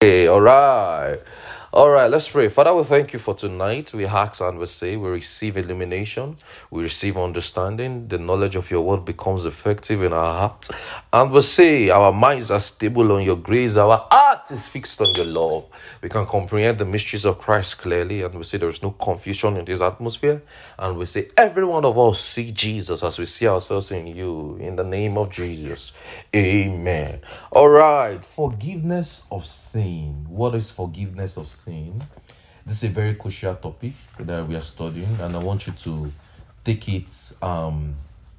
Hey, all right. All right, let's pray. Father, we thank you for tonight. We ask and we say we receive illumination, we receive understanding. The knowledge of your word becomes effective in our heart. And we say our minds are stable on your grace, our heart is fixed on your love. We can comprehend the mysteries of Christ clearly, and we say there is no confusion in this atmosphere. And we say every one of us see Jesus as we see ourselves in you. In the name of Jesus. Amen. All right. Forgiveness of sin. What is forgiveness of sin? This is a very crucial topic that we are studying, and I want you to take it um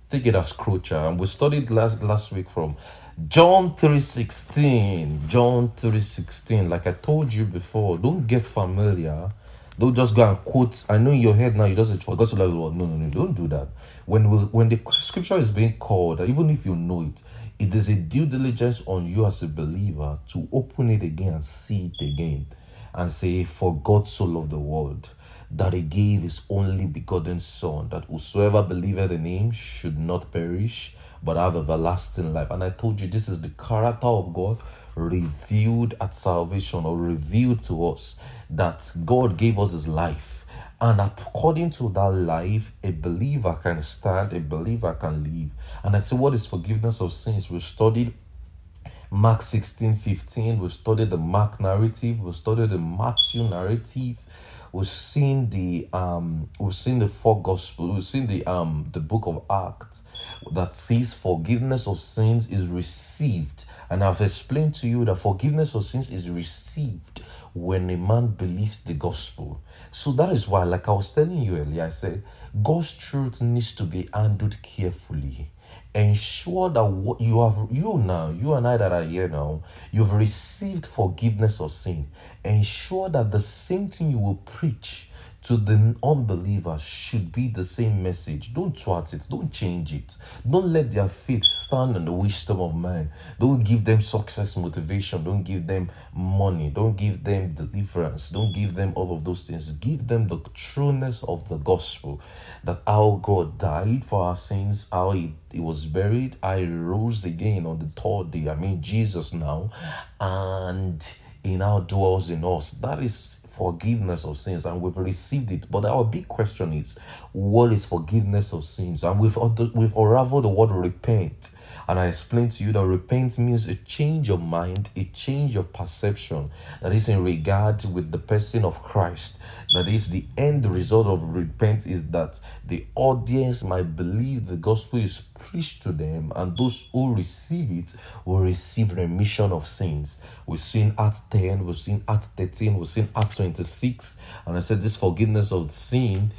take it as crucial. And we studied last last week from John 3:16. John 3:16. Like I told you before, don't get familiar. Don't just go and quote. I know in your head now you just forgot to like No, no, no, don't do that. When we, when the scripture is being called, even if you know it, it is a due diligence on you as a believer to open it again and see it again and say, For God so loved the world that he gave his only begotten Son, that whosoever believeth in him should not perish but have everlasting life. And I told you this is the character of God revealed at salvation or revealed to us that God gave us his life and according to that life, a believer can stand, a believer can live. And I say, what is forgiveness of sins? We studied Mark 16 15, we've studied the Mark narrative, we've studied the Matthew narrative, we've seen the um we've seen the four gospels, we've seen the um the book of Acts that says forgiveness of sins is received. And I've explained to you that forgiveness of sins is received when a man believes the gospel. So that is why, like I was telling you earlier, I said God's truth needs to be handled carefully. Ensure that what you have, you now, you and I that are here now, you've received forgiveness of sin. Ensure that the same thing you will preach to the unbeliever should be the same message. Don't twat it, don't change it. Don't let their faith stand on the wisdom of man. Don't give them success motivation. Don't give them money. Don't give them deliverance. Don't give them all of those things. Give them the trueness of the gospel that our God died for our sins, how he, he was buried, I rose again on the third day. I mean, Jesus now, and he now dwells in us. That is forgiveness of sins and we've received it. But our big question is, what is forgiveness of sins? And we've, we've unraveled the word repent. And I explained to you that repent means a change of mind, a change of perception that is in regard with the person of Christ. That is the end result of repent is that the audience might believe the gospel is preached to them, and those who receive it will receive remission of sins. We've seen Acts 10, we've seen Acts 13, we've seen Acts 26, and I said this forgiveness of sin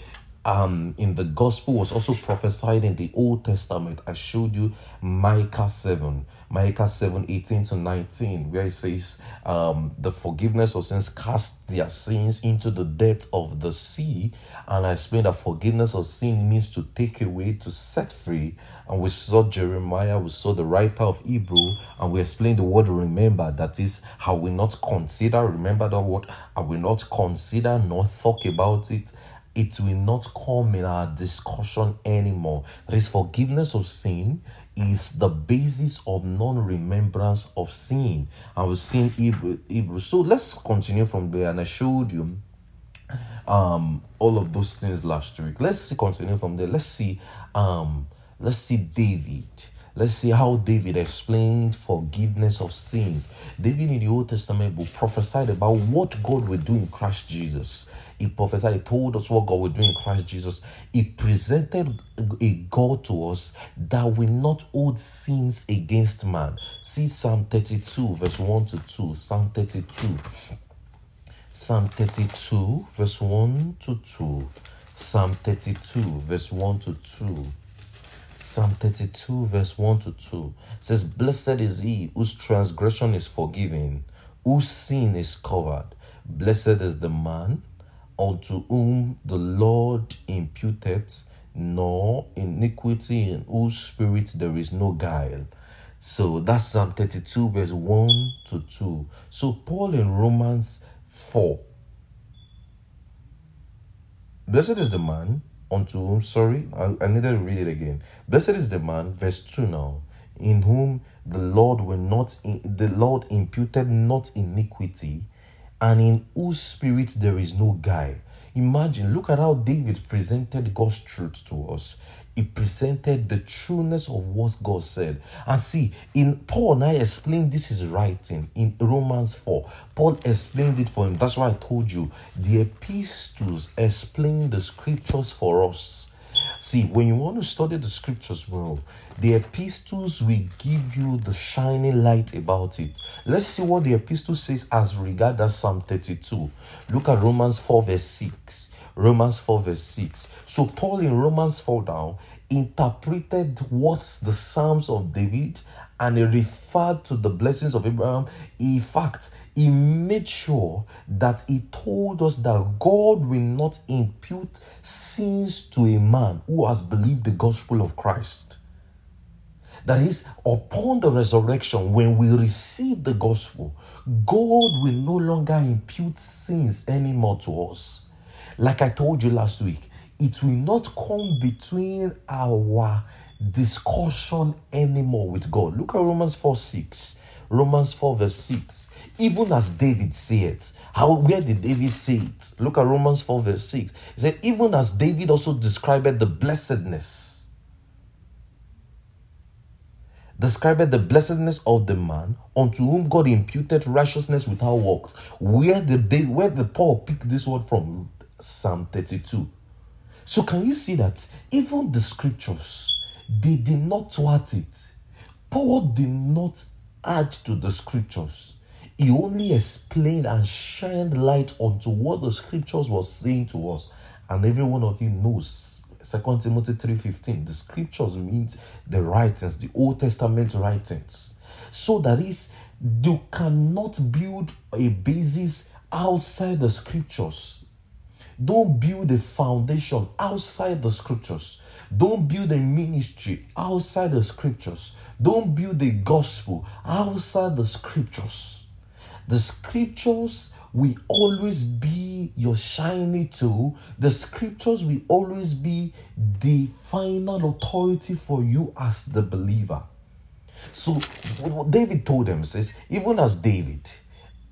um in the gospel was also prophesied in the Old Testament. I showed you Micah 7, Micah 7 18 to 19, where it says, um, the forgiveness of sins cast their sins into the depth of the sea. And I explained that forgiveness of sin means to take away, to set free. And we saw Jeremiah, we saw the writer of Hebrew, and we explained the word remember. That is, how we not consider, remember that word, I will not consider nor talk about it it will not come in our discussion anymore. That is, forgiveness of sin is the basis of non-remembrance of sin. And we've seen Hebrew, Hebrew. So let's continue from there. And I showed you um all of those things last week. Let's see, continue from there. Let's see um let's see David. Let's see how David explained forgiveness of sins. David in the Old Testament book prophesied about what God will do in Christ Jesus. He prophesied, he told us what God will do in Christ Jesus. He presented a God to us that will not hold sins against man. See Psalm 32, verse 1 to 2. Psalm 32. Psalm 32, verse 1 to 2. Psalm 32, verse 1 to 2. Psalm 32, verse 1 to 2 says, Blessed is he whose transgression is forgiven, whose sin is covered. Blessed is the man unto whom the Lord imputeth nor iniquity in whose spirit there is no guile. So that's Psalm 32, verse 1 to 2. So Paul in Romans 4. Blessed is the man unto whom, sorry, I, I to read it again. Blessed is the man, verse 2 now. in whom the Lord will not the Lord imputed not iniquity, and in whose spirit there is no guile. Imagine, look at how David presented God's truth to us. He presented the trueness of what God said. And see, in Paul, and I explained this is writing in Romans 4. Paul explained it for him. That's why I told you the epistles explain the scriptures for us See, when you want to study the scriptures well, the epistles will give you the shining light about it. Let's see what the epistle says as regards Psalm 32. Look at Romans 4, verse 6. Romans 4, verse 6. So, Paul in Romans 4 down interpreted what's the Psalms of David and he referred to the blessings of Abraham. In fact, he made sure that he told us that God will not impute sins to a man who has believed the gospel of Christ. That is, upon the resurrection, when we receive the gospel, God will no longer impute sins anymore to us. Like I told you last week, it will not come between our discussion anymore with God. Look at Romans 4 6. Romans 4 verse 6. Even as David said, how where did David say it? Look at Romans 4 verse 6. He said, even as David also described the blessedness, described the blessedness of the man unto whom God imputed righteousness without works. Where did they where did Paul pick this word from? Psalm 32. So can you see that even the scriptures they did not thwart it. Paul did not add to the scriptures. He only explained and shined light onto what the scriptures was saying to us. And every one of you knows 2 Timothy 3:15. The scriptures means the writings, the Old Testament writings. So that is, you cannot build a basis outside the scriptures. Don't build a foundation outside the scriptures. Don't build a ministry outside the scriptures. Don't build a gospel outside the scriptures. The scriptures will always be your shiny tool. The scriptures will always be the final authority for you as the believer. So, what David told them says, even as David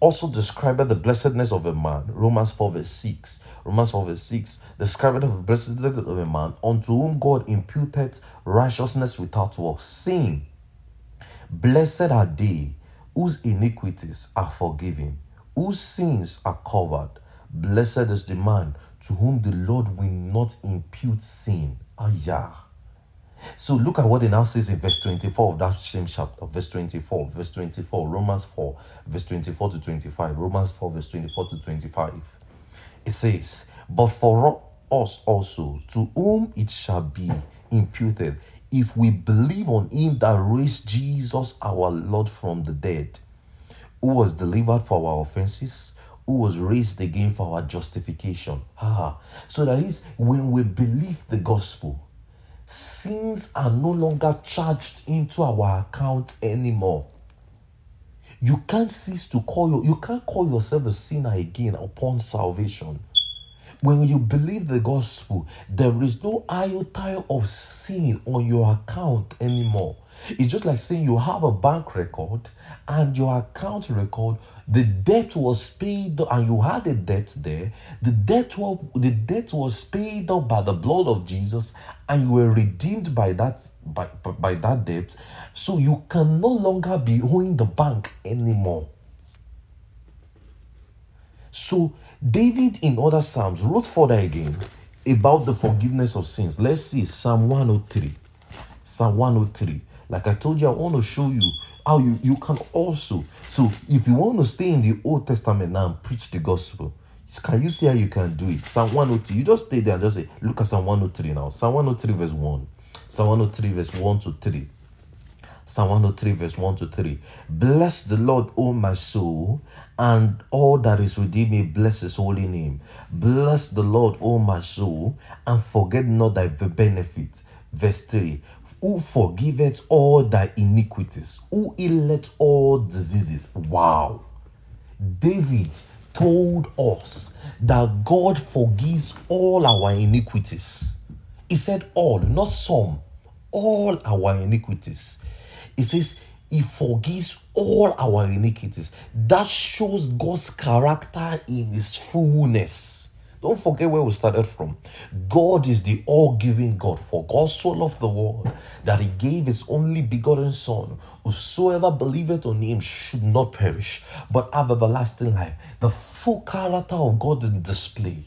also described the blessedness of a man, Romans 4 verse 6, Romans 4 verse 6, described the blessedness of a man unto whom God imputed righteousness without works, saying, Blessed are they whose iniquities are forgiven, whose sins are covered. Blessed is the man to whom the Lord will not impute sin. Ah. So look at what it now says in verse 24 of that same chapter, verse 24, verse 24, Romans 4, verse 24 to 25, Romans 4, verse 24 to 25. It says, But for us also, to whom it shall be imputed, if we believe on him that raised Jesus our Lord from the dead, who was delivered for our offenses, who was raised again for our justification. Ha. So that is when we believe the gospel, sins are no longer charged into our account anymore. You can't cease to call your, you can't call yourself a sinner again upon salvation. When you believe the gospel, there is no iota of sin on your account anymore. It's just like saying you have a bank record and your account record, the debt was paid and you had a debt there. The debt was, the debt was paid up by the blood of Jesus and you were redeemed by that by, by that debt. So you can no longer be owing the bank anymore. So David in other Psalms wrote further again about the forgiveness of sins. Let's see Psalm 103. Psalm 103. Like I told you, I want to show you how you, you can also. So if you want to stay in the Old Testament now and preach the gospel, can you see how you can do it? Psalm 103. You just stay there and just say, look at Psalm 103 now. Psalm 103 verse 1. Psalm 103 verse 1 to 3. Psalm 103, verse 1 to 3. Bless the Lord, O my soul, and all that is within me, bless his holy name. Bless the Lord, O my soul, and forget not thy benefits. Verse 3 Who forgiveth all thy iniquities, who healeth all diseases. Wow. David told us that God forgives all our iniquities. He said all, not some, all our iniquities. He says, He forgives all our iniquities. That shows God's character in His fullness. Don't forget where we started from. God is the all giving God. For God so loved the world that he gave his only begotten Son. Whosoever believeth on him should not perish, but have everlasting life. The full character of God in display.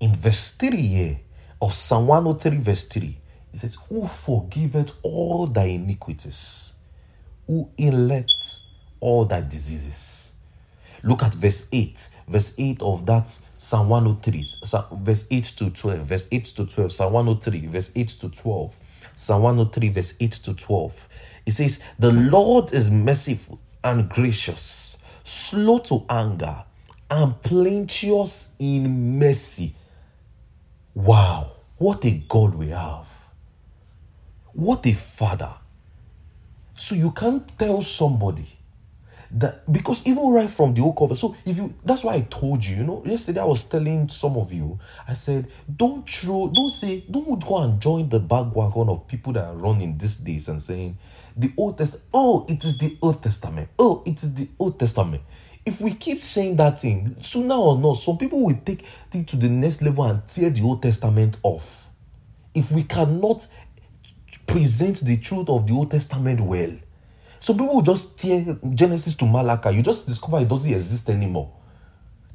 In verse 3 here of Psalm 103, verse 3, it says, Who forgiveth all thy iniquities, who healeth all thy diseases. Look at verse 8, verse 8 of that Psalm 103, verse 8 to 12, verse 8 to 12, Psalm 103, verse 8 to 12, Psalm 103, verse 8 to 12. It says, The Lord is merciful and gracious, slow to anger, and plenteous in mercy. Wow, what a God we have! What a Father. So you can't tell somebody that because even right from the old cover so if you that's why i told you you know yesterday i was telling some of you i said don't throw don't say don't go and join the bandwagon of people that are running these days and saying the old testament oh it is the old testament oh it is the old testament. If we keep saying that thing sooner or not some people will take it to the next level and tear the old testament off. If we cannot present the truth of the old testament well so people will just tear Genesis to Malachi. You just discover it doesn't exist anymore.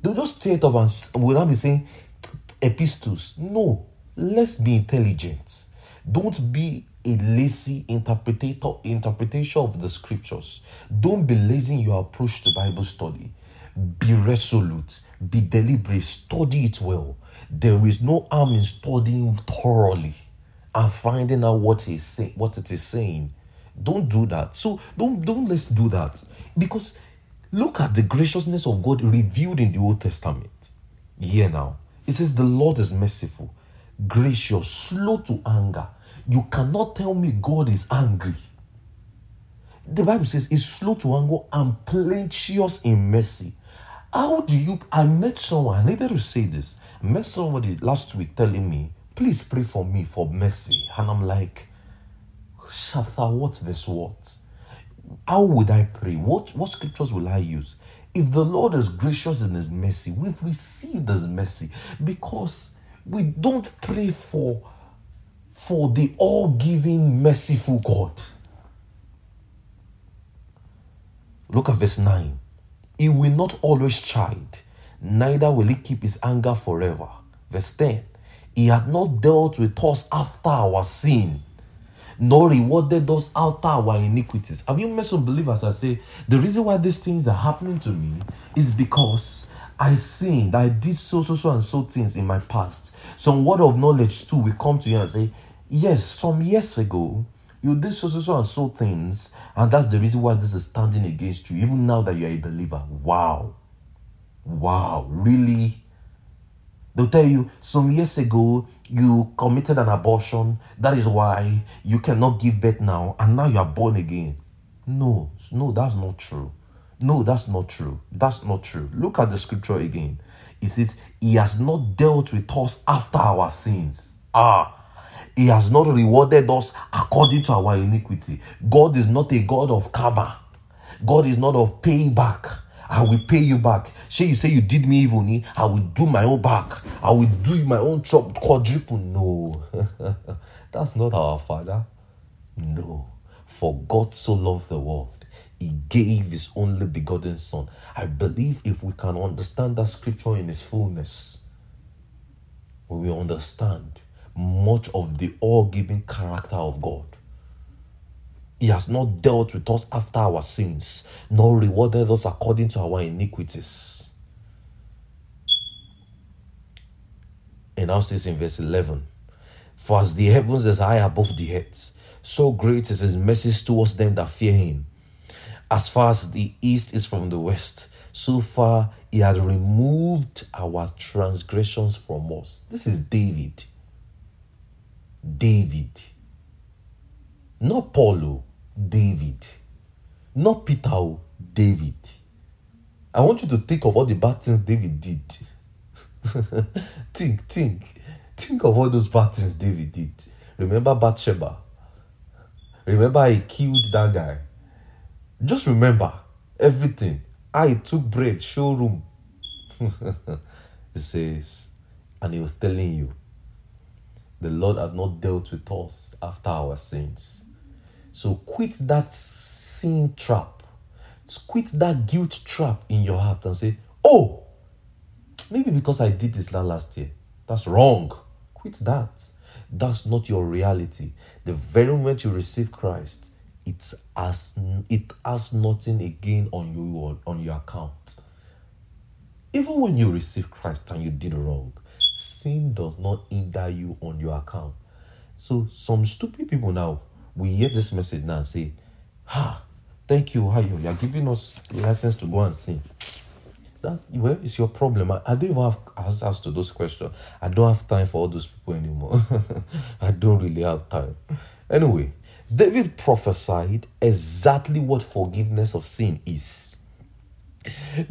They'll just tear it off and will not be saying epistles. No, let's be intelligent. Don't be a lazy interpretator interpretation of the scriptures. Don't be lazy in your approach to Bible study. Be resolute, be deliberate, study it well. There is no harm in studying thoroughly and finding out what it is saying don't do that. So don't don't let's do that. Because look at the graciousness of God revealed in the Old Testament. Here now. It says the Lord is merciful, gracious, slow to anger. You cannot tell me God is angry. The Bible says it's slow to anger and plenteous in mercy. How do you? I met someone, I needed to say this. I met somebody last week telling me, please pray for me for mercy. And I'm like, what verse what? How would I pray? What what scriptures will I use? If the Lord is gracious in his mercy, we've received his mercy because we don't pray for for the all-giving merciful God. Look at verse 9. He will not always chide, neither will he keep his anger forever. Verse 10. He had not dealt with us after our sin nor rewarded us after our iniquities. Have you met some believers that say, the reason why these things are happening to me is because I sinned, I did so, so, so, and so things in my past. Some word of knowledge too will come to you and say, yes, some years ago, you did so, so, so, and so things, and that's the reason why this is standing against you, even now that you're a believer. Wow. Wow. Really? They'll tell you some years ago you committed an abortion. That is why you cannot give birth now, and now you are born again. No, no, that's not true. No, that's not true. That's not true. Look at the scripture again. It says, He has not dealt with us after our sins. Ah, He has not rewarded us according to our iniquity. God is not a God of karma. God is not of payback. I will pay you back. Say you say you did me evil, I will do my own back. I will do my own job quadruple. No, that's not our Father. No, for God so loved the world, He gave His only begotten Son. I believe if we can understand that scripture in its fullness, we will understand much of the all-giving character of God. He has not dealt with us after our sins, nor rewarded us according to our iniquities. And now says in verse 11 For as the heavens is high above the earth, so great is his mercy towards them that fear him. As far as the east is from the west, so far he has removed our transgressions from us. This is David. David. Not Paulo. David. Not Peter, oh, David. I want you to think of all the bad things David did. think, think. Think of all those bad things David did. Remember Bathsheba? remember I killed that guy. Just remember everything. I took bread, showroom. he says, and he was telling you, the Lord has not dealt with us after our sins. So quit that sin trap. Quit that guilt trap in your heart and say, oh, maybe because I did this last year. That's wrong. Quit that. That's not your reality. The very moment you receive Christ, it has it has nothing again on you on your account. Even when you receive Christ and you did wrong, sin does not hinder you on your account. So some stupid people now we hear this message now and say, "Ha, thank you, you? You are giving us the license to go and sin." That where is your problem? I, I don't even have answers to those questions. I don't have time for all those people anymore. I don't really have time. Anyway, David prophesied exactly what forgiveness of sin is.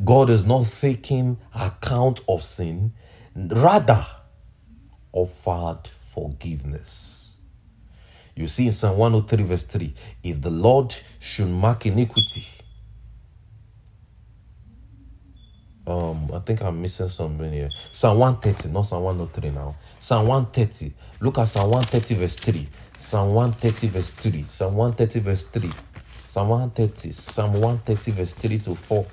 God is not taking account of sin, rather, offered forgiveness. You see in Psalm 103, verse 3 if the Lord should mark iniquity, um, I think I'm missing something here. Psalm 130, not Psalm 103 now. Psalm 130. Look at Psalm 130, verse 3. Psalm 130, verse 3. Psalm 130, verse 3. Psalm 130. Psalm 130, verse 3 to 4.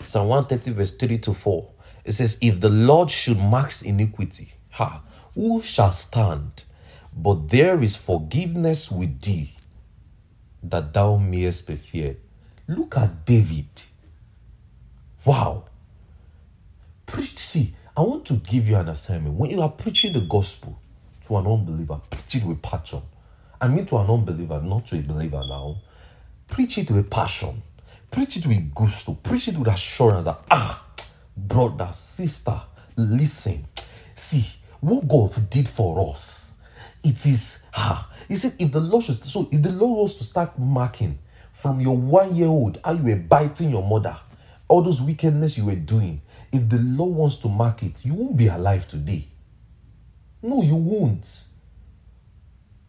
Psalm 130, verse 3 to 4. It says, If the Lord should mark iniquity, ha, who shall stand? But there is forgiveness with thee, that thou mayest be feared. Look at David. Wow. Preach. See, I want to give you an assignment. When you are preaching the gospel to an unbeliever, preach it with passion. I mean to an unbeliever, not to a believer now. Preach it with passion. Preach it with gusto. Preach it with assurance that, ah, brother, sister, listen. See, what God did for us, it is, ah, he said, if the Lord should, so if the Lord was to start marking from your one year old, how you were biting your mother, all those wickedness you were doing, if the Lord wants to mark it, you won't be alive today. No, you won't.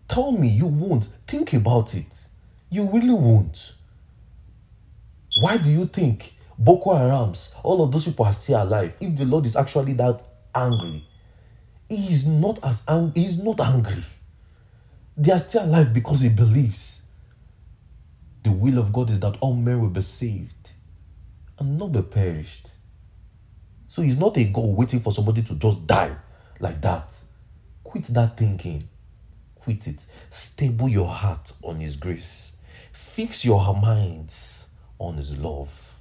Tell me you won't. Think about it. You really won't. Why do you think Boko Harams, all of those people are still alive? If the Lord is actually that angry, He is not as angry. He is not angry. They are still alive because He believes. The will of God is that all men will be saved and not be perished. So he's not a God waiting for somebody to just die like that. Quit that thinking. Quit it. Stable your heart on his grace. Fix your minds on his love.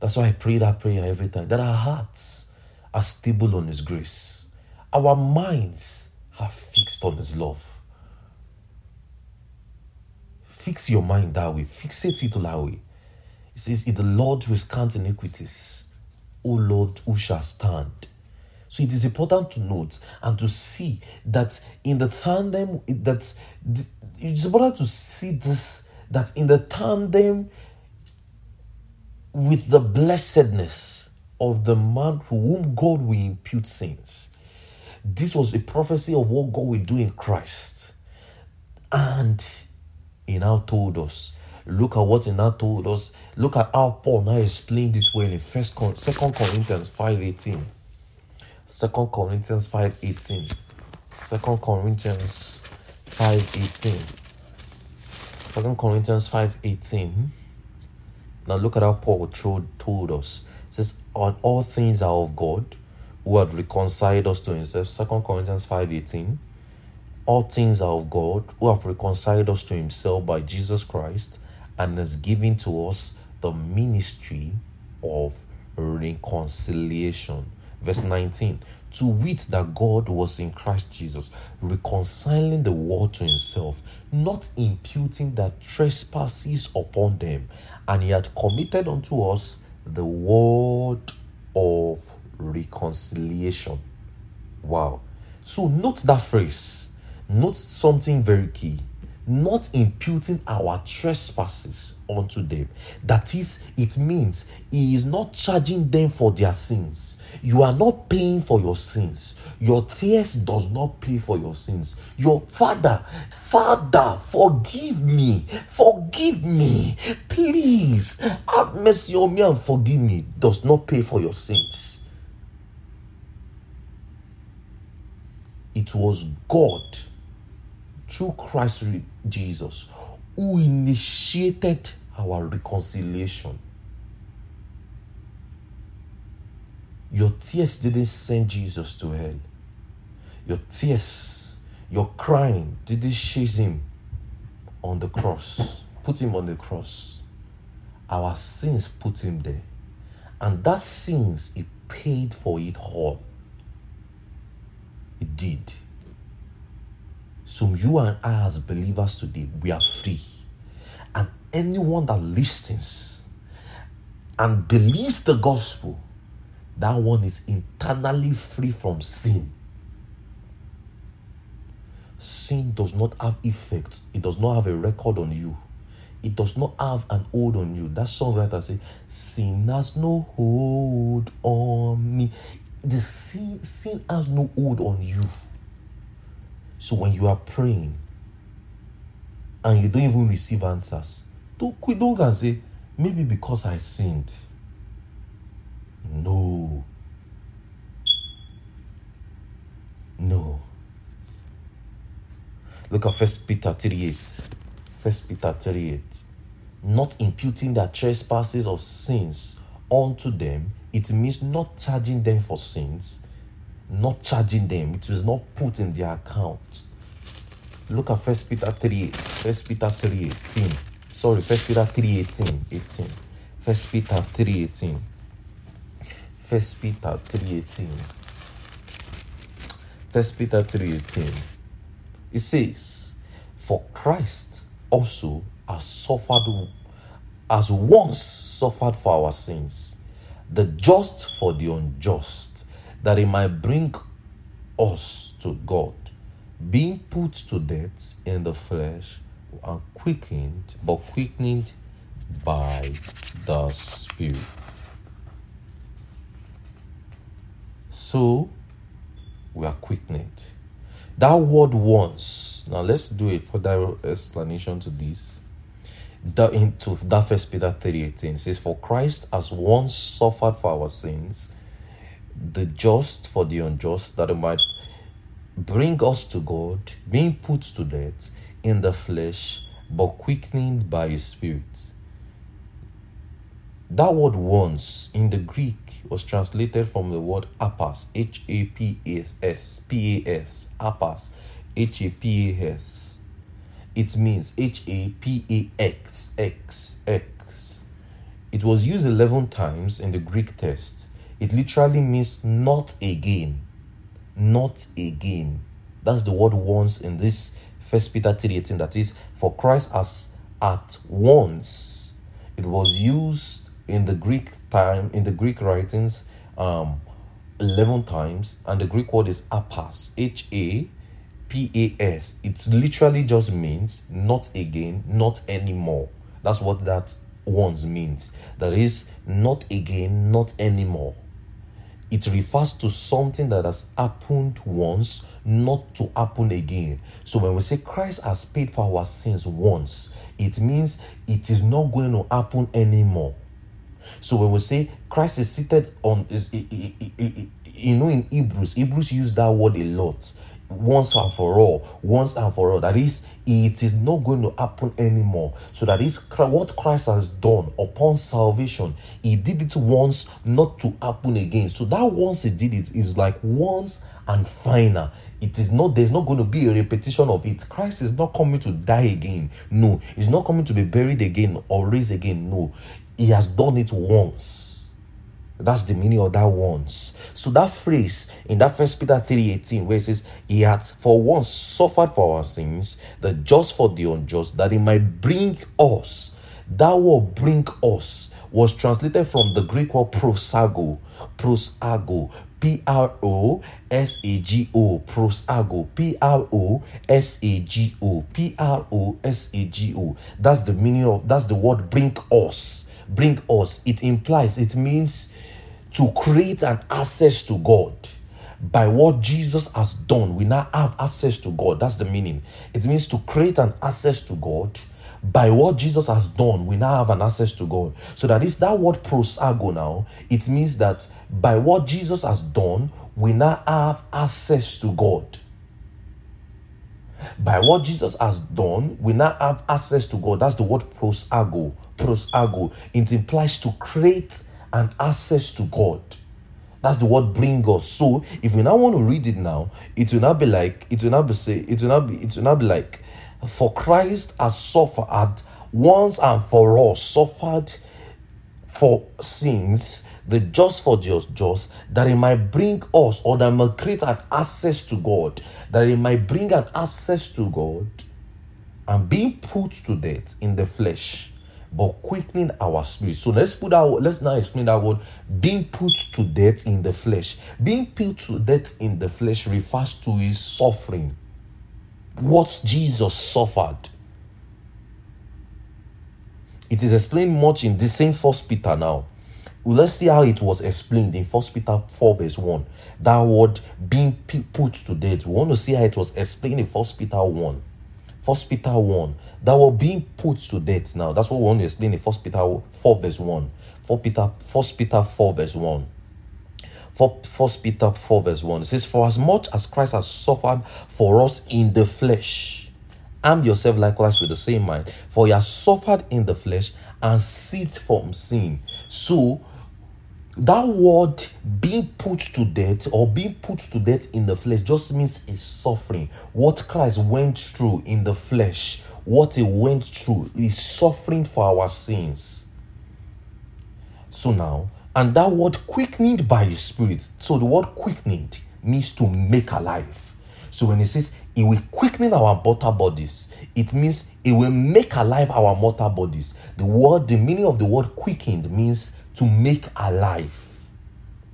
That's why I pray that prayer every time that our hearts are stable on his grace. Our minds are fixed on his love. Fix your mind that way. Fixate it to that way. It says, If the Lord will count iniquities, O Lord, who shall stand? So it is important to note and to see that in the tandem, that it's important to see this, that in the tandem with the blessedness of the man whom God will impute sins. This was a prophecy of what God will do in Christ. And he now told us Look at what he now told us. Look at how Paul now explained it well in First Con- Second Corinthians 5.18. Second Corinthians 5.18. Second Corinthians 5.18. Second Corinthians 5.18. Now look at how Paul told us. It says, on all things are of God, who had reconciled us to himself. Second Corinthians 5.18. All things are of God, who have reconciled us to himself by Jesus Christ and has given to us the ministry of reconciliation. Verse 19 To wit, that God was in Christ Jesus, reconciling the world to himself, not imputing the trespasses upon them, and he had committed unto us the word of reconciliation. Wow. So, note that phrase. Note something very key not imputing our trespasses unto them. That is, it means he is not charging them for their sins. You are not paying for your sins. Your tears does not pay for your sins. Your father, Father, forgive me, forgive me, please have mercy on me and forgive me, does not pay for your sins. It was God through Christ Jesus who initiated our reconciliation. Your tears didn't send Jesus to hell. Your tears, your crying didn't chase him on the cross, put him on the cross. Our sins put him there. And that sins, he paid for it all. Did. So you and I, as believers today, we are free. And anyone that listens and believes the gospel, that one is internally free from sin. Sin does not have effect, it does not have a record on you. It does not have an hold on you. That songwriter say, Sin has no hold on me. The sin, sin has no hold on you. So when you are praying and you don't even receive answers, don't quit, don't go and say, maybe because I sinned. No. No. Look at First Peter 38. First Peter 38. Not imputing their trespasses of sins unto them, it means not charging them for sins, not charging them. It was not put in their account. Look at First Peter 3 First Peter 3 18. Sorry, First Peter 3 18. 18. First Peter 3 18. First Peter 3 18. First Peter 3 18. It says, For Christ also has suffered as once suffered for our sins, the just for the unjust that it might bring us to God, being put to death in the flesh and quickened, but quickened by the Spirit. So we are quickened. That word once. Now let's do a further explanation to this. The, into that first Peter 3 18 says, For Christ has once suffered for our sins the just for the unjust, that it might bring us to God, being put to death in the flesh, but quickening by His Spirit. That word once in the Greek was translated from the word apas, H A P S, P A S, apas, H A P A S. It means H A P A X, X, X. It was used 11 times in the Greek text it literally means not again. Not again. That's the word once in this First Peter 3:18. That is, for Christ as at once. It was used in the Greek time, in the Greek writings, um, 11 times, and the Greek word is apas, H A P A S. It literally just means not again, not anymore. That's what that once means. That is, not again, not anymore it refers to something that has happened once, not to happen again. So when we say Christ has paid for our sins once, it means it is not going to happen anymore. So when we say Christ is seated on is you know in Hebrews, Hebrews use that word a lot once and for all, once and for all. That is, it is not going to happen anymore. So that is what Christ has done upon salvation. He did it once, not to happen again. So that once he did it is like once and final. It is not, there's not going to be a repetition of it. Christ is not coming to die again. No, he's not coming to be buried again or raised again. No, he has done it once. That's the meaning of that once. So that phrase in that first Peter 3:18, where it says, He hath for once suffered for our sins, the just for the unjust, that he might bring us. That will bring us was translated from the Greek word prosago, prosago, P R O S A G O, prosago, P R O S A G O, P R O S A G O. That's the meaning of that's the word bring us, bring us. It implies, it means to create an access to God by what Jesus has done, we now have access to God. That's the meaning. It means to create an access to God. By what Jesus has done, we now have an access to God. So that is that word prosago now. It means that by what Jesus has done, we now have access to God. By what Jesus has done, we now have access to God. That's the word prosago. Prosago. It implies to create an access to God. That's the word bring us. So if we now want to read it now, it will not be like it will not be say it will not be it will not be like for Christ has suffered once and for all suffered for sins the just for just just that it might bring us or that might create an access to God that it might bring an access to God and being put to death in the flesh but quickening our spirit. So let's put out, let's now explain that word being put to death in the flesh. Being put to death in the flesh refers to his suffering. What Jesus suffered. It is explained much in the same first Peter now. Let's see how it was explained in First Peter 4, verse 1. That word being put to death. We want to see how it was explained in First Peter 1. First Peter 1 that were being put to death now. That's what we want to explain in First Peter 4 verse 1. First Peter, First Peter 4 verse 1. First Peter 4 verse 1. It says, For as much as Christ has suffered for us in the flesh, arm yourself likewise with the same mind. For he has suffered in the flesh and ceased from sin. So that word being put to death or being put to death in the flesh just means is suffering. What Christ went through in the flesh, what he went through is suffering for our sins. So now, and that word quickened by his spirit. So the word quickened means to make alive. So when he says it will quicken our mortal bodies, it means it will make alive our mortal bodies. The word, the meaning of the word quickened means to make alive.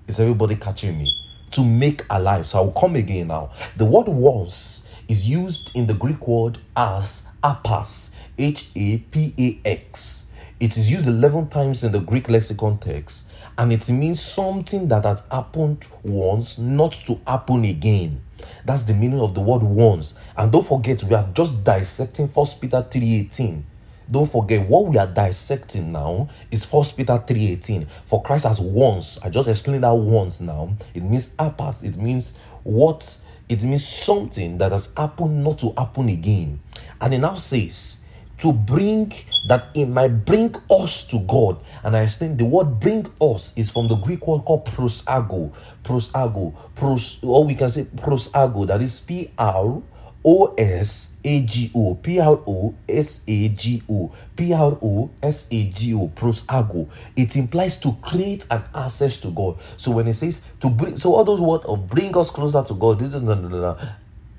Is everybody catching me? To make alive. So I will come again now. The word once is used in the Greek word as hapax, H A P A X. It is used 11 times in the Greek lexicon text and it means something that has happened once, not to happen again. That's the meaning of the word once. And don't forget, we are just dissecting First Peter 3:18 don't forget what we are dissecting now is First Peter 3:18. For Christ has once, I just explained that once now. It means apas, it means what it means something that has happened not to happen again. And he now says to bring that it might bring us to God. And I explained the word bring us is from the Greek word called prosago. Prosago. Pros, or we can say prosago, that is P R O S A G O P R O S A G O P R O S A G O prosago. It implies to create an access to God. So when it says to bring, so all those words of bring us closer to God, this is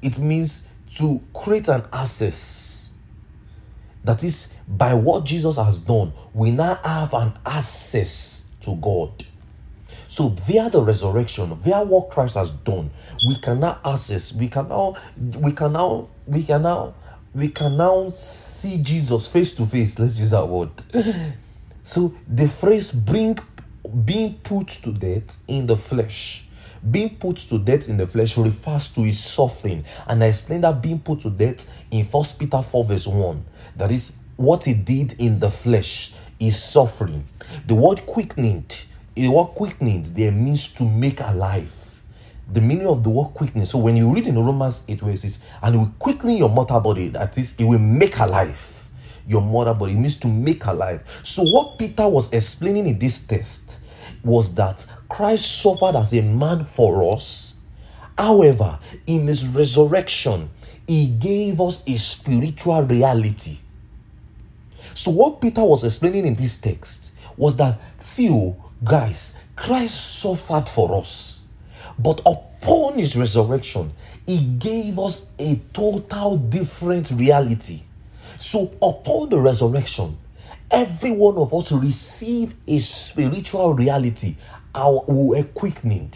it means to create an access. That is by what Jesus has done, we now have an access to God. So via the resurrection, via what Christ has done, we can now access, we can now, we can now, we can now, we can now see Jesus face to face. Let's use that word. so the phrase bring being put to death in the flesh. Being put to death in the flesh refers to his suffering. And I explain that being put to death in First Peter 4, verse 1. That is what he did in the flesh is suffering. The word quickening the word quickening there means to make alive. The meaning of the word quickening. So when you read in Romans 8 where it and will quicken your mortal body, that is, it will make alive your mortal body. It means to make alive. So what Peter was explaining in this text was that Christ suffered as a man for us. However, in his resurrection, he gave us a spiritual reality. So what Peter was explaining in this text was that see, you Guys, Christ suffered for us, but upon his resurrection, he gave us a total different reality. So, upon the resurrection, every one of us receive a spiritual reality, our, a quickening.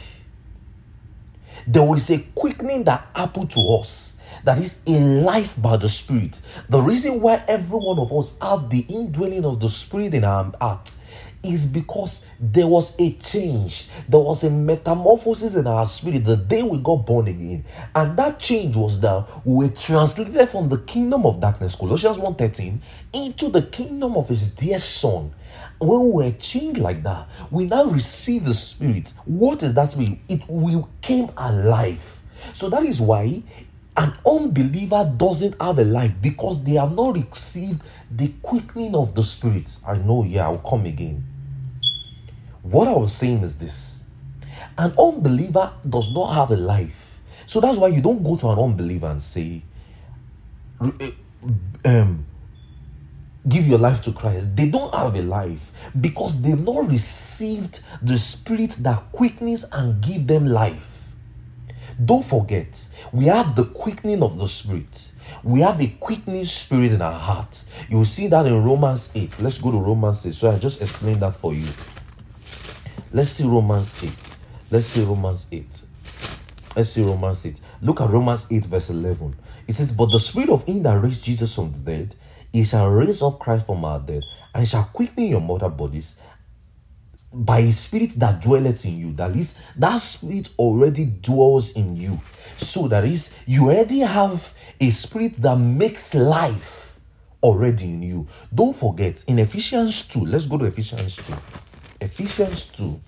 There is a quickening that happened to us that is a life by the Spirit. The reason why every one of us have the indwelling of the Spirit in our heart is because there was a change, there was a metamorphosis in our spirit the day we got born again. And that change was that we were translated from the kingdom of darkness, Colossians 1:13, into the kingdom of his dear son. When we were changed like that, we now receive the spirit. What is that spirit? It will came alive. So that is why an unbeliever doesn't have a life because they have not received the quickening of the spirit. I know, yeah, I'll come again. What I was saying is this an unbeliever does not have a life. So that's why you don't go to an unbeliever and say, eh, um, give your life to Christ. They don't have a life because they've not received the spirit that quickens and give them life. Don't forget, we have the quickening of the spirit. We have a quickening spirit in our heart. You will see that in Romans 8. Let's go to Romans 8. So I just explained that for you. Let's see Romans 8. Let's see Romans 8. Let's see Romans 8. Look at Romans 8, verse 11. It says, But the spirit of him that raised Jesus from the dead, he shall raise up Christ from our dead, and shall quicken your mortal bodies by a spirit that dwelleth in you. That is, that spirit already dwells in you. So that is, you already have a spirit that makes life already in you. Don't forget, in Ephesians 2, let's go to Ephesians 2. Ephesians 2.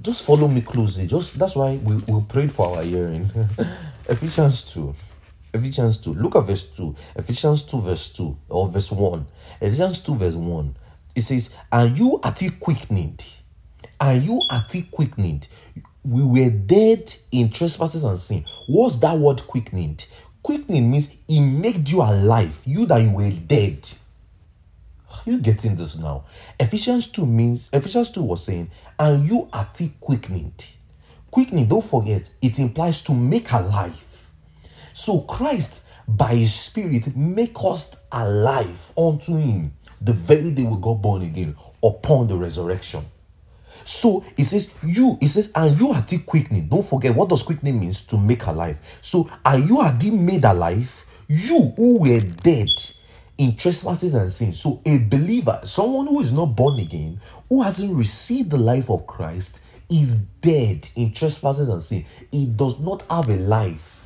Just follow me closely. Just that's why we, we prayed for our hearing. Ephesians 2. Ephesians 2. Look at verse 2. Ephesians 2, verse 2 or verse 1. Ephesians 2, verse 1. It says, And you are still quickened. And you are still quickened. We were dead in trespasses and sin. What's that word quickened? Quickening means he made you alive. You that you were dead. Are you getting this now? Ephesians 2 means Ephesians 2 was saying, and you are still quickened. Quickening, don't forget, it implies to make alive. So Christ, by his spirit, make us alive unto him the very day we got born again upon the resurrection. So it says, you, it says, and you are still quickening. Don't forget what does quickening means to make alive. So, and you are still made alive, you who were dead in trespasses and sins. So, a believer, someone who is not born again, who hasn't received the life of Christ, is dead in trespasses and sin. He does not have a life.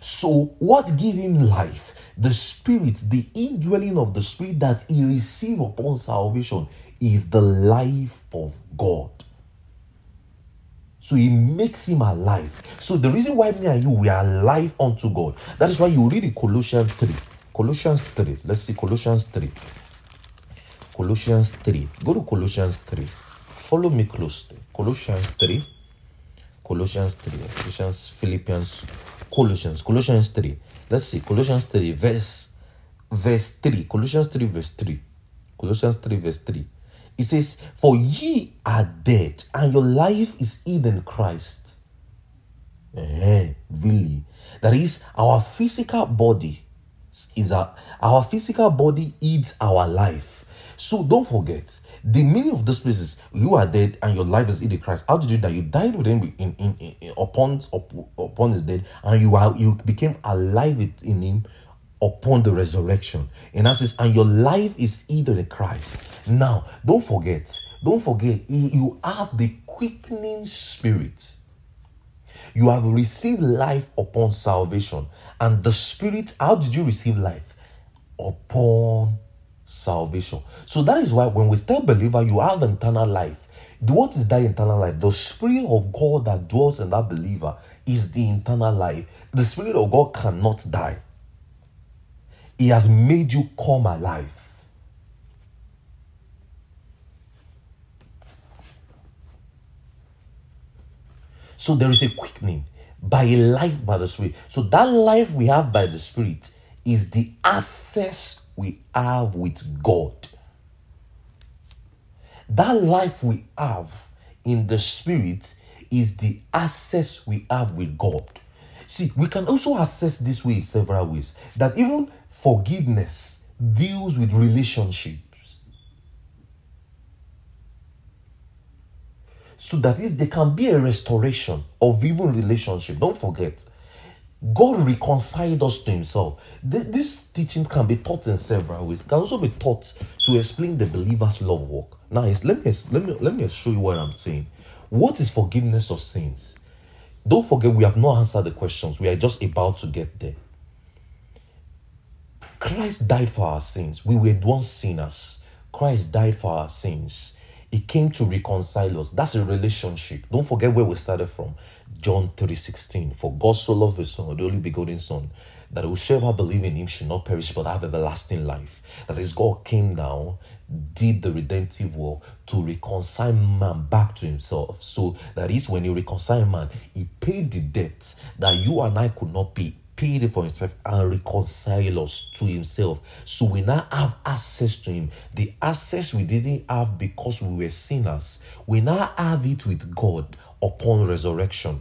So, what give him life? The Spirit, the indwelling of the Spirit that he received upon salvation is the life of God. So he makes him alive. So the reason why me and you we are alive unto God. That is why you read in Colossians 3. Colossians 3. Let's see Colossians 3. Colossians 3. Go to Colossians 3. Follow me closely. Colossians 3. Colossians 3. Colossians, Philippians, Colossians. Colossians 3. Let's see, Colossians 3, verse, verse 3. Colossians 3, verse 3. Colossians 3, verse 3. It says, For ye are dead, and your life is hid in Christ. Eh, really? That is, our physical body is a, our physical body eats our life. So don't forget, the meaning of this place is you are dead and your life is in the Christ. How did you die? You died with him in, in, in, upon up, upon his death, and you are you became alive in him upon the resurrection. And that says, and your life is either in Christ. Now, don't forget, don't forget, you have the quickening spirit. You have received life upon salvation. And the spirit, how did you receive life? Upon salvation. So that is why when we tell believer you have eternal life, what is that eternal life? The spirit of God that dwells in that believer is the eternal life. The spirit of God cannot die. He has made you come alive. So there is a quickening by a life by the Spirit. So that life we have by the Spirit is the access we have with God. That life we have in the Spirit is the access we have with God. See, we can also access this way in several ways. That even forgiveness deals with relationships. So that is there can be a restoration of even relationship. Don't forget, God reconciled us to Himself. This, this, teaching can be taught in several ways. It can also be taught to explain the believer's love walk. Now, let me let me let me show you what I'm saying. What is forgiveness of sins? Don't forget, we have not answered the questions. We are just about to get there. Christ died for our sins. We were once sinners. Christ died for our sins. He came to reconcile us. That's a relationship. Don't forget where we started from. John 3:16. For God so loved the Son, the only begotten Son, that whosoever believe in him should not perish but have everlasting life. That is, God came down, did the redemptive work to reconcile man back to himself. So that is when he reconciled man, he paid the debt that you and I could not pay paid it for himself and reconcile us to himself. So we now have access to him. The access we didn't have because we were sinners, we now have it with God upon resurrection.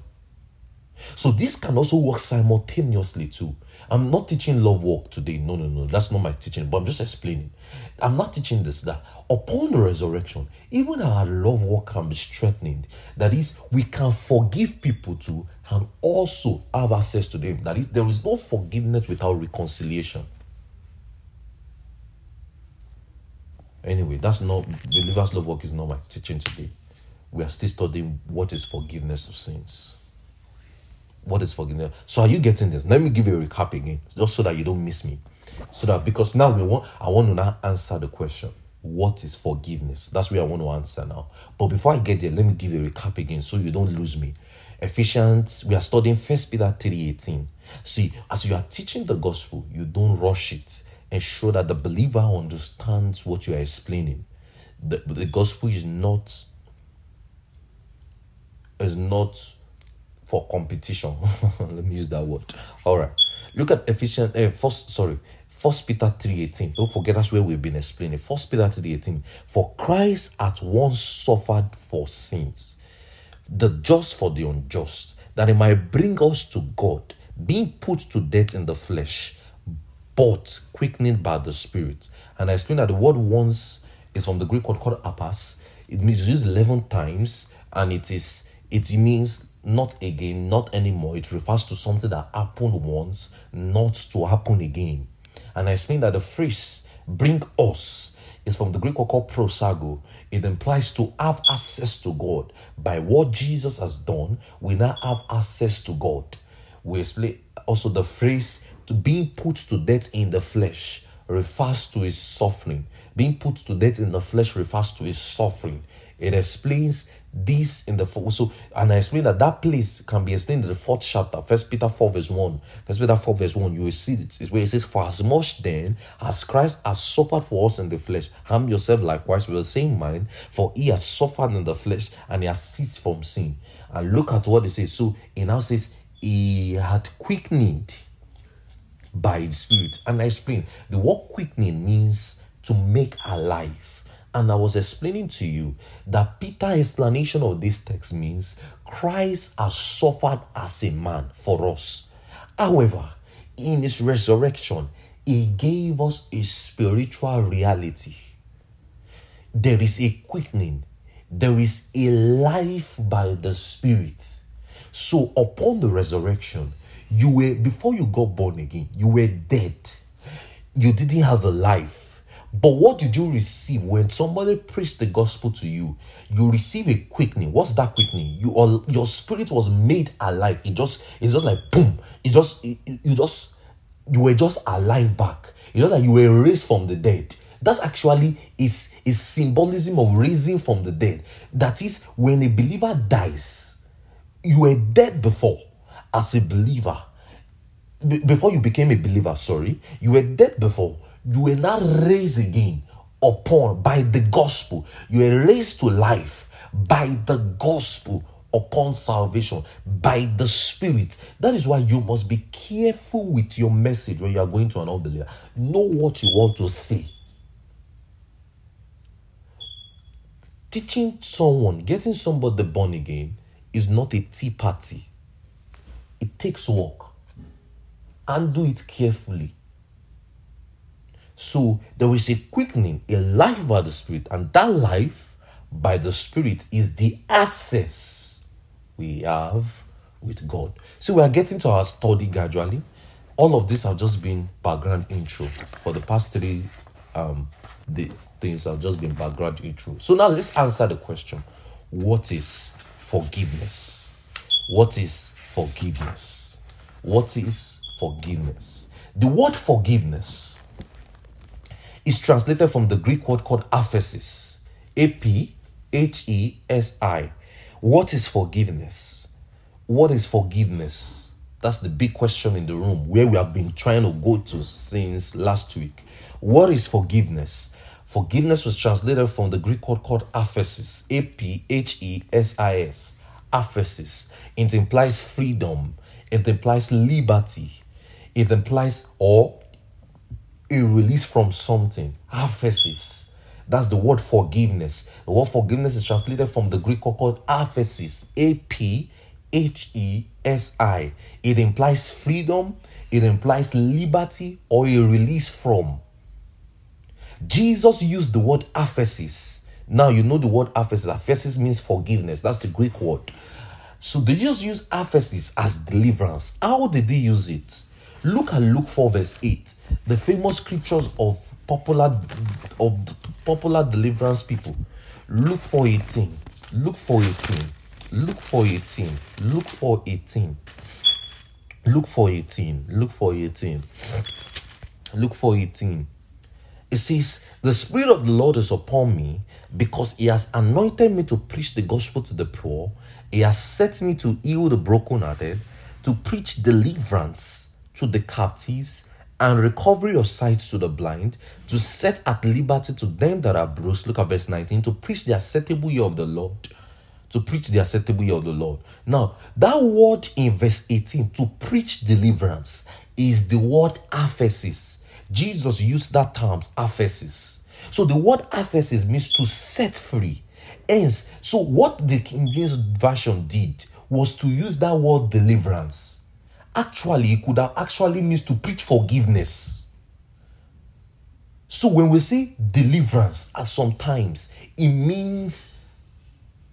So this can also work simultaneously too. I'm not teaching love work today. No, no, no. That's not my teaching, but I'm just explaining. I'm not teaching this that upon the resurrection, even our love work can be strengthened. That is, we can forgive people too and also have access to them. That is, there is no forgiveness without reconciliation. Anyway, that's not believers' love work is not my teaching today. We are still studying what is forgiveness of sins. What is forgiveness? So are you getting this? Let me give you a recap again, just so that you don't miss me. So that because now we want I want to now answer the question. What is forgiveness? That's where I want to answer now. But before I get there, let me give you a recap again so you don't lose me. Ephesians, we are studying First Peter 3:18. See, as you are teaching the gospel, you don't rush it. Ensure that the believer understands what you are explaining. The, the gospel is not is not for competition. Let me use that word. All right. Look at Ephesians. Uh, first, sorry, First Peter three eighteen. Don't forget that's where we've been explaining. First Peter three eighteen. For Christ at once suffered for sins, the just for the unjust, that he might bring us to God, being put to death in the flesh, but quickened by the Spirit. And I explained that the word once is from the Greek word called apas. It means used eleven times, and it is it means not again, not anymore. It refers to something that happened once, not to happen again. And I explained that the phrase bring us is from the Greek word called prosago. It implies to have access to God. By what Jesus has done, we now have access to God. We explain also the phrase to being put to death in the flesh refers to his suffering. Being put to death in the flesh refers to his suffering. It explains this in the fourth. so and I explained that that place can be explained in the fourth chapter, First Peter 4, verse 1. First Peter 4, verse 1, you will see it is where it says, For as much then as Christ has suffered for us in the flesh, harm yourself likewise with the same mind, for he has suffered in the flesh and he has ceased from sin. And look at what it says. So it now says, He had quickened by the Spirit. And I explain the word quickening means to make alive and I was explaining to you that Peter's explanation of this text means Christ has suffered as a man for us. However, in his resurrection, he gave us a spiritual reality. There is a quickening, there is a life by the Spirit. So, upon the resurrection, you were, before you got born again, you were dead. You didn't have a life but what did you receive when somebody preached the gospel to you? You receive a quickening. What's that quickening? You all your spirit was made alive. It just it's just like boom. It just it, you just you were just alive back. You know that you were raised from the dead. That's actually is is symbolism of raising from the dead. That is when a believer dies, you were dead before as a believer. B- before you became a believer, sorry, you were dead before you were not raised again upon by the gospel. You were raised to life by the gospel upon salvation by the spirit. That is why you must be careful with your message when you are going to an unbeliever. Know what you want to say. Teaching someone getting somebody born again is not a tea party. It takes work. And do it carefully So there is a quickening, a life by the Spirit, and that life by the Spirit is the access we have with God. So we are getting to our study gradually. All of this have just been background intro for the past three um the things have just been background intro. So now let's answer the question: What is forgiveness? What is forgiveness? What is forgiveness? The word forgiveness is translated from the Greek word called aphesis. A P H E S I. What is forgiveness? What is forgiveness? That's the big question in the room where we have been trying to go to since last week. What is forgiveness? Forgiveness was translated from the Greek word called aphesis. A P H E S I S. Aphesis. It implies freedom, it implies liberty, it implies or a release from something. Aphesis. That's the word forgiveness. The word forgiveness is translated from the Greek word called aphesis. A P H E S I. It implies freedom, it implies liberty or a release from. Jesus used the word aphesis. Now you know the word aphesis. Aphesis means forgiveness. That's the Greek word. So they just use aphesis as deliverance. How did they use it? Look at Luke 4, verse 8. The famous scriptures of popular of popular deliverance people. Luke 4 18. Luke 4 18. Luke 4 18. Luke 4 18. Luke 4 18. Luke 4 18. Luke 4 18. It says, The Spirit of the Lord is upon me because He has anointed me to preach the gospel to the poor. He has set me to heal the brokenhearted, to preach deliverance to the captives and recovery of sight to the blind, to set at liberty to them that are bruised. Look at verse 19 to preach the acceptable year of the Lord. To preach the acceptable year of the Lord. Now, that word in verse 18, to preach deliverance, is the word aphesis. Jesus used that term, aphesis. So the word aphesis means to set free. Hence, so what the King James Version did was to use that word deliverance actually it could have actually means to preach forgiveness. So when we say deliverance, at sometimes it means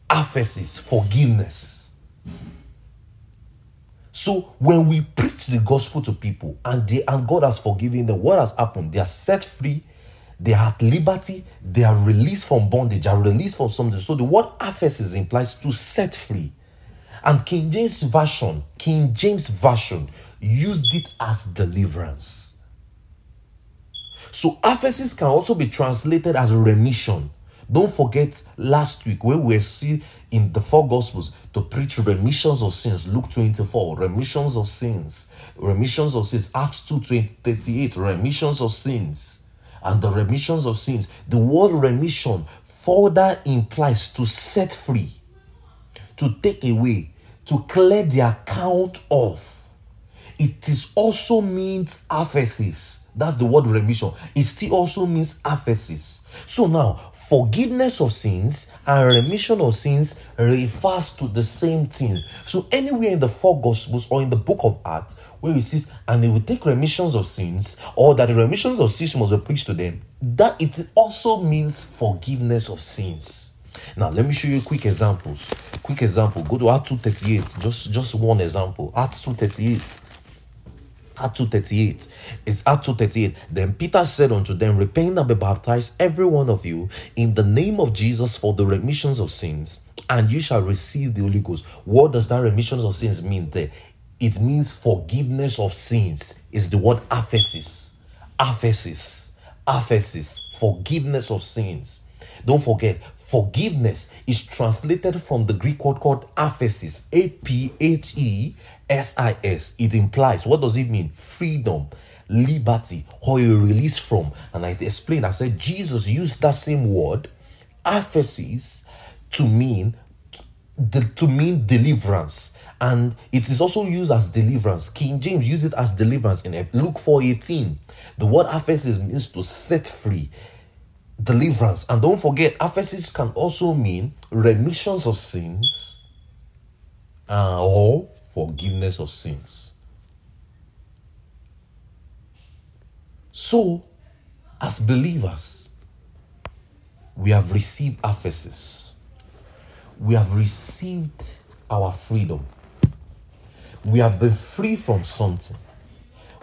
aphesis, forgiveness. So when we preach the gospel to people and they and God has forgiven them, what has happened? They are set free, they are at liberty, they are released from bondage, they are released from something. So the word aphesis implies to set free. And King James Version, King James Version used it as deliverance. So aphesis can also be translated as remission. Don't forget last week when we see in the four gospels to preach remissions of sins. Luke 24, remissions of sins. Remissions of sins. Acts 2 38, remissions of sins. And the remissions of sins. The word remission further implies to set free, to take away, to clear the account of. It is also means aphesis. That's the word remission. It still also means aphesis. So now, forgiveness of sins and remission of sins refers to the same thing. So anywhere in the four gospels or in the book of Acts where it says, and they will take remissions of sins, or that the remissions of sins must be preached to them, that it also means forgiveness of sins. Now let me show you quick examples. Quick example. Go to Acts 238. Just just one example. Acts 238. Acts 2.38. It's Acts 2.38. Then Peter said unto them, Repent and be baptized, every one of you, in the name of Jesus for the remissions of sins, and you shall receive the Holy Ghost. What does that remissions of sins mean there? It means forgiveness of sins. Is the word aphesis. Aphesis. Aphesis. Forgiveness of sins. Don't forget, forgiveness is translated from the Greek word called aphesis. A P H E S I S. It implies, what does it mean? Freedom, liberty, or a release from. And I explained, I said Jesus used that same word, aphesis, to mean to mean deliverance and it is also used as deliverance king james used it as deliverance in luke 4.18 the word aphesis means to set free deliverance and don't forget aphesis can also mean remissions of sins uh, or forgiveness of sins. So, As believers, we have received aphesis. We have received our freedom. We have been free from something.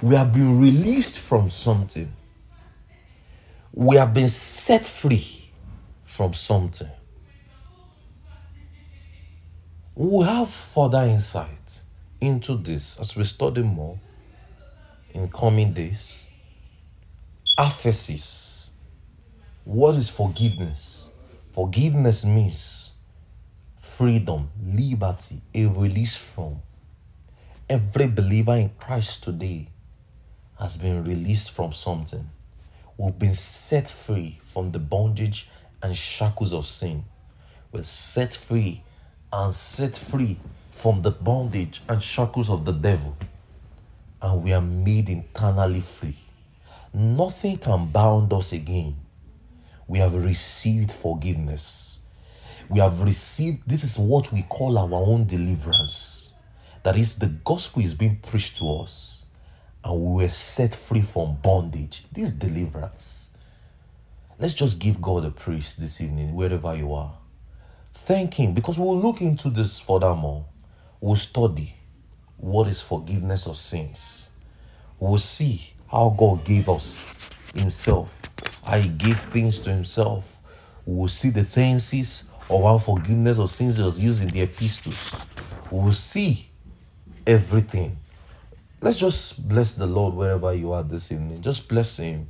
We have been released from something. We have been set free from something. We'll have further insight into this as we study more in coming days. Aphesis. What is forgiveness? Forgiveness means freedom, liberty, a release from. Every believer in Christ today has been released from something. We've been set free from the bondage and shackles of sin. We're set free and set free from the bondage and shackles of the devil. And we are made internally free. Nothing can bound us again. We have received forgiveness. We have received, this is what we call our own deliverance. That is, the gospel is being preached to us, and we were set free from bondage. This deliverance. Let's just give God a praise this evening, wherever you are. Thank Him because we'll look into this furthermore. We'll study what is forgiveness of sins. We'll see how God gave us Himself, how He gave things to Himself. We'll see the tenses of how forgiveness of sins was used in the epistles. We'll see everything. Let's just bless the Lord wherever you are this evening. Just bless Him.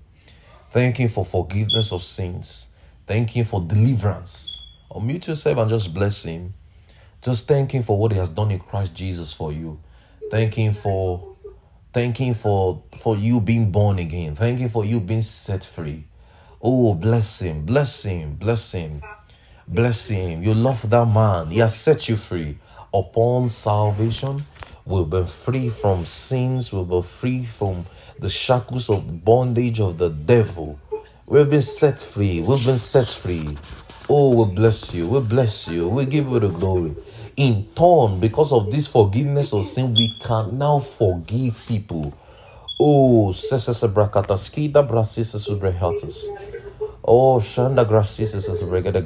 Thank Him for forgiveness of sins. Thank Him for deliverance. Unmute yourself and just bless Him. Just thank Him for what He has done in Christ Jesus for you. Thank Him for thank Him for for you being born again. Thank Him for you being set free. Oh, bless Him, bless Him, bless Him, bless Him. You love that man. He has set you free. Upon salvation, we've been free from sins. We've been free from the shackles of bondage of the devil. We've been set free. We've been set free. Oh, we bless you. We bless you. We give you the glory. In turn, because of this forgiveness of sin, we can now forgive people. Oh, sesese brakata skida brasisa subrehatas. Oh, shanda grasisa subregada